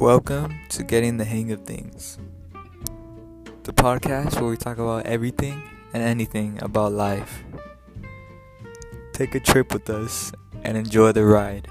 Welcome to Getting the Hang of Things, the podcast where we talk about everything and anything about life. Take a trip with us and enjoy the ride.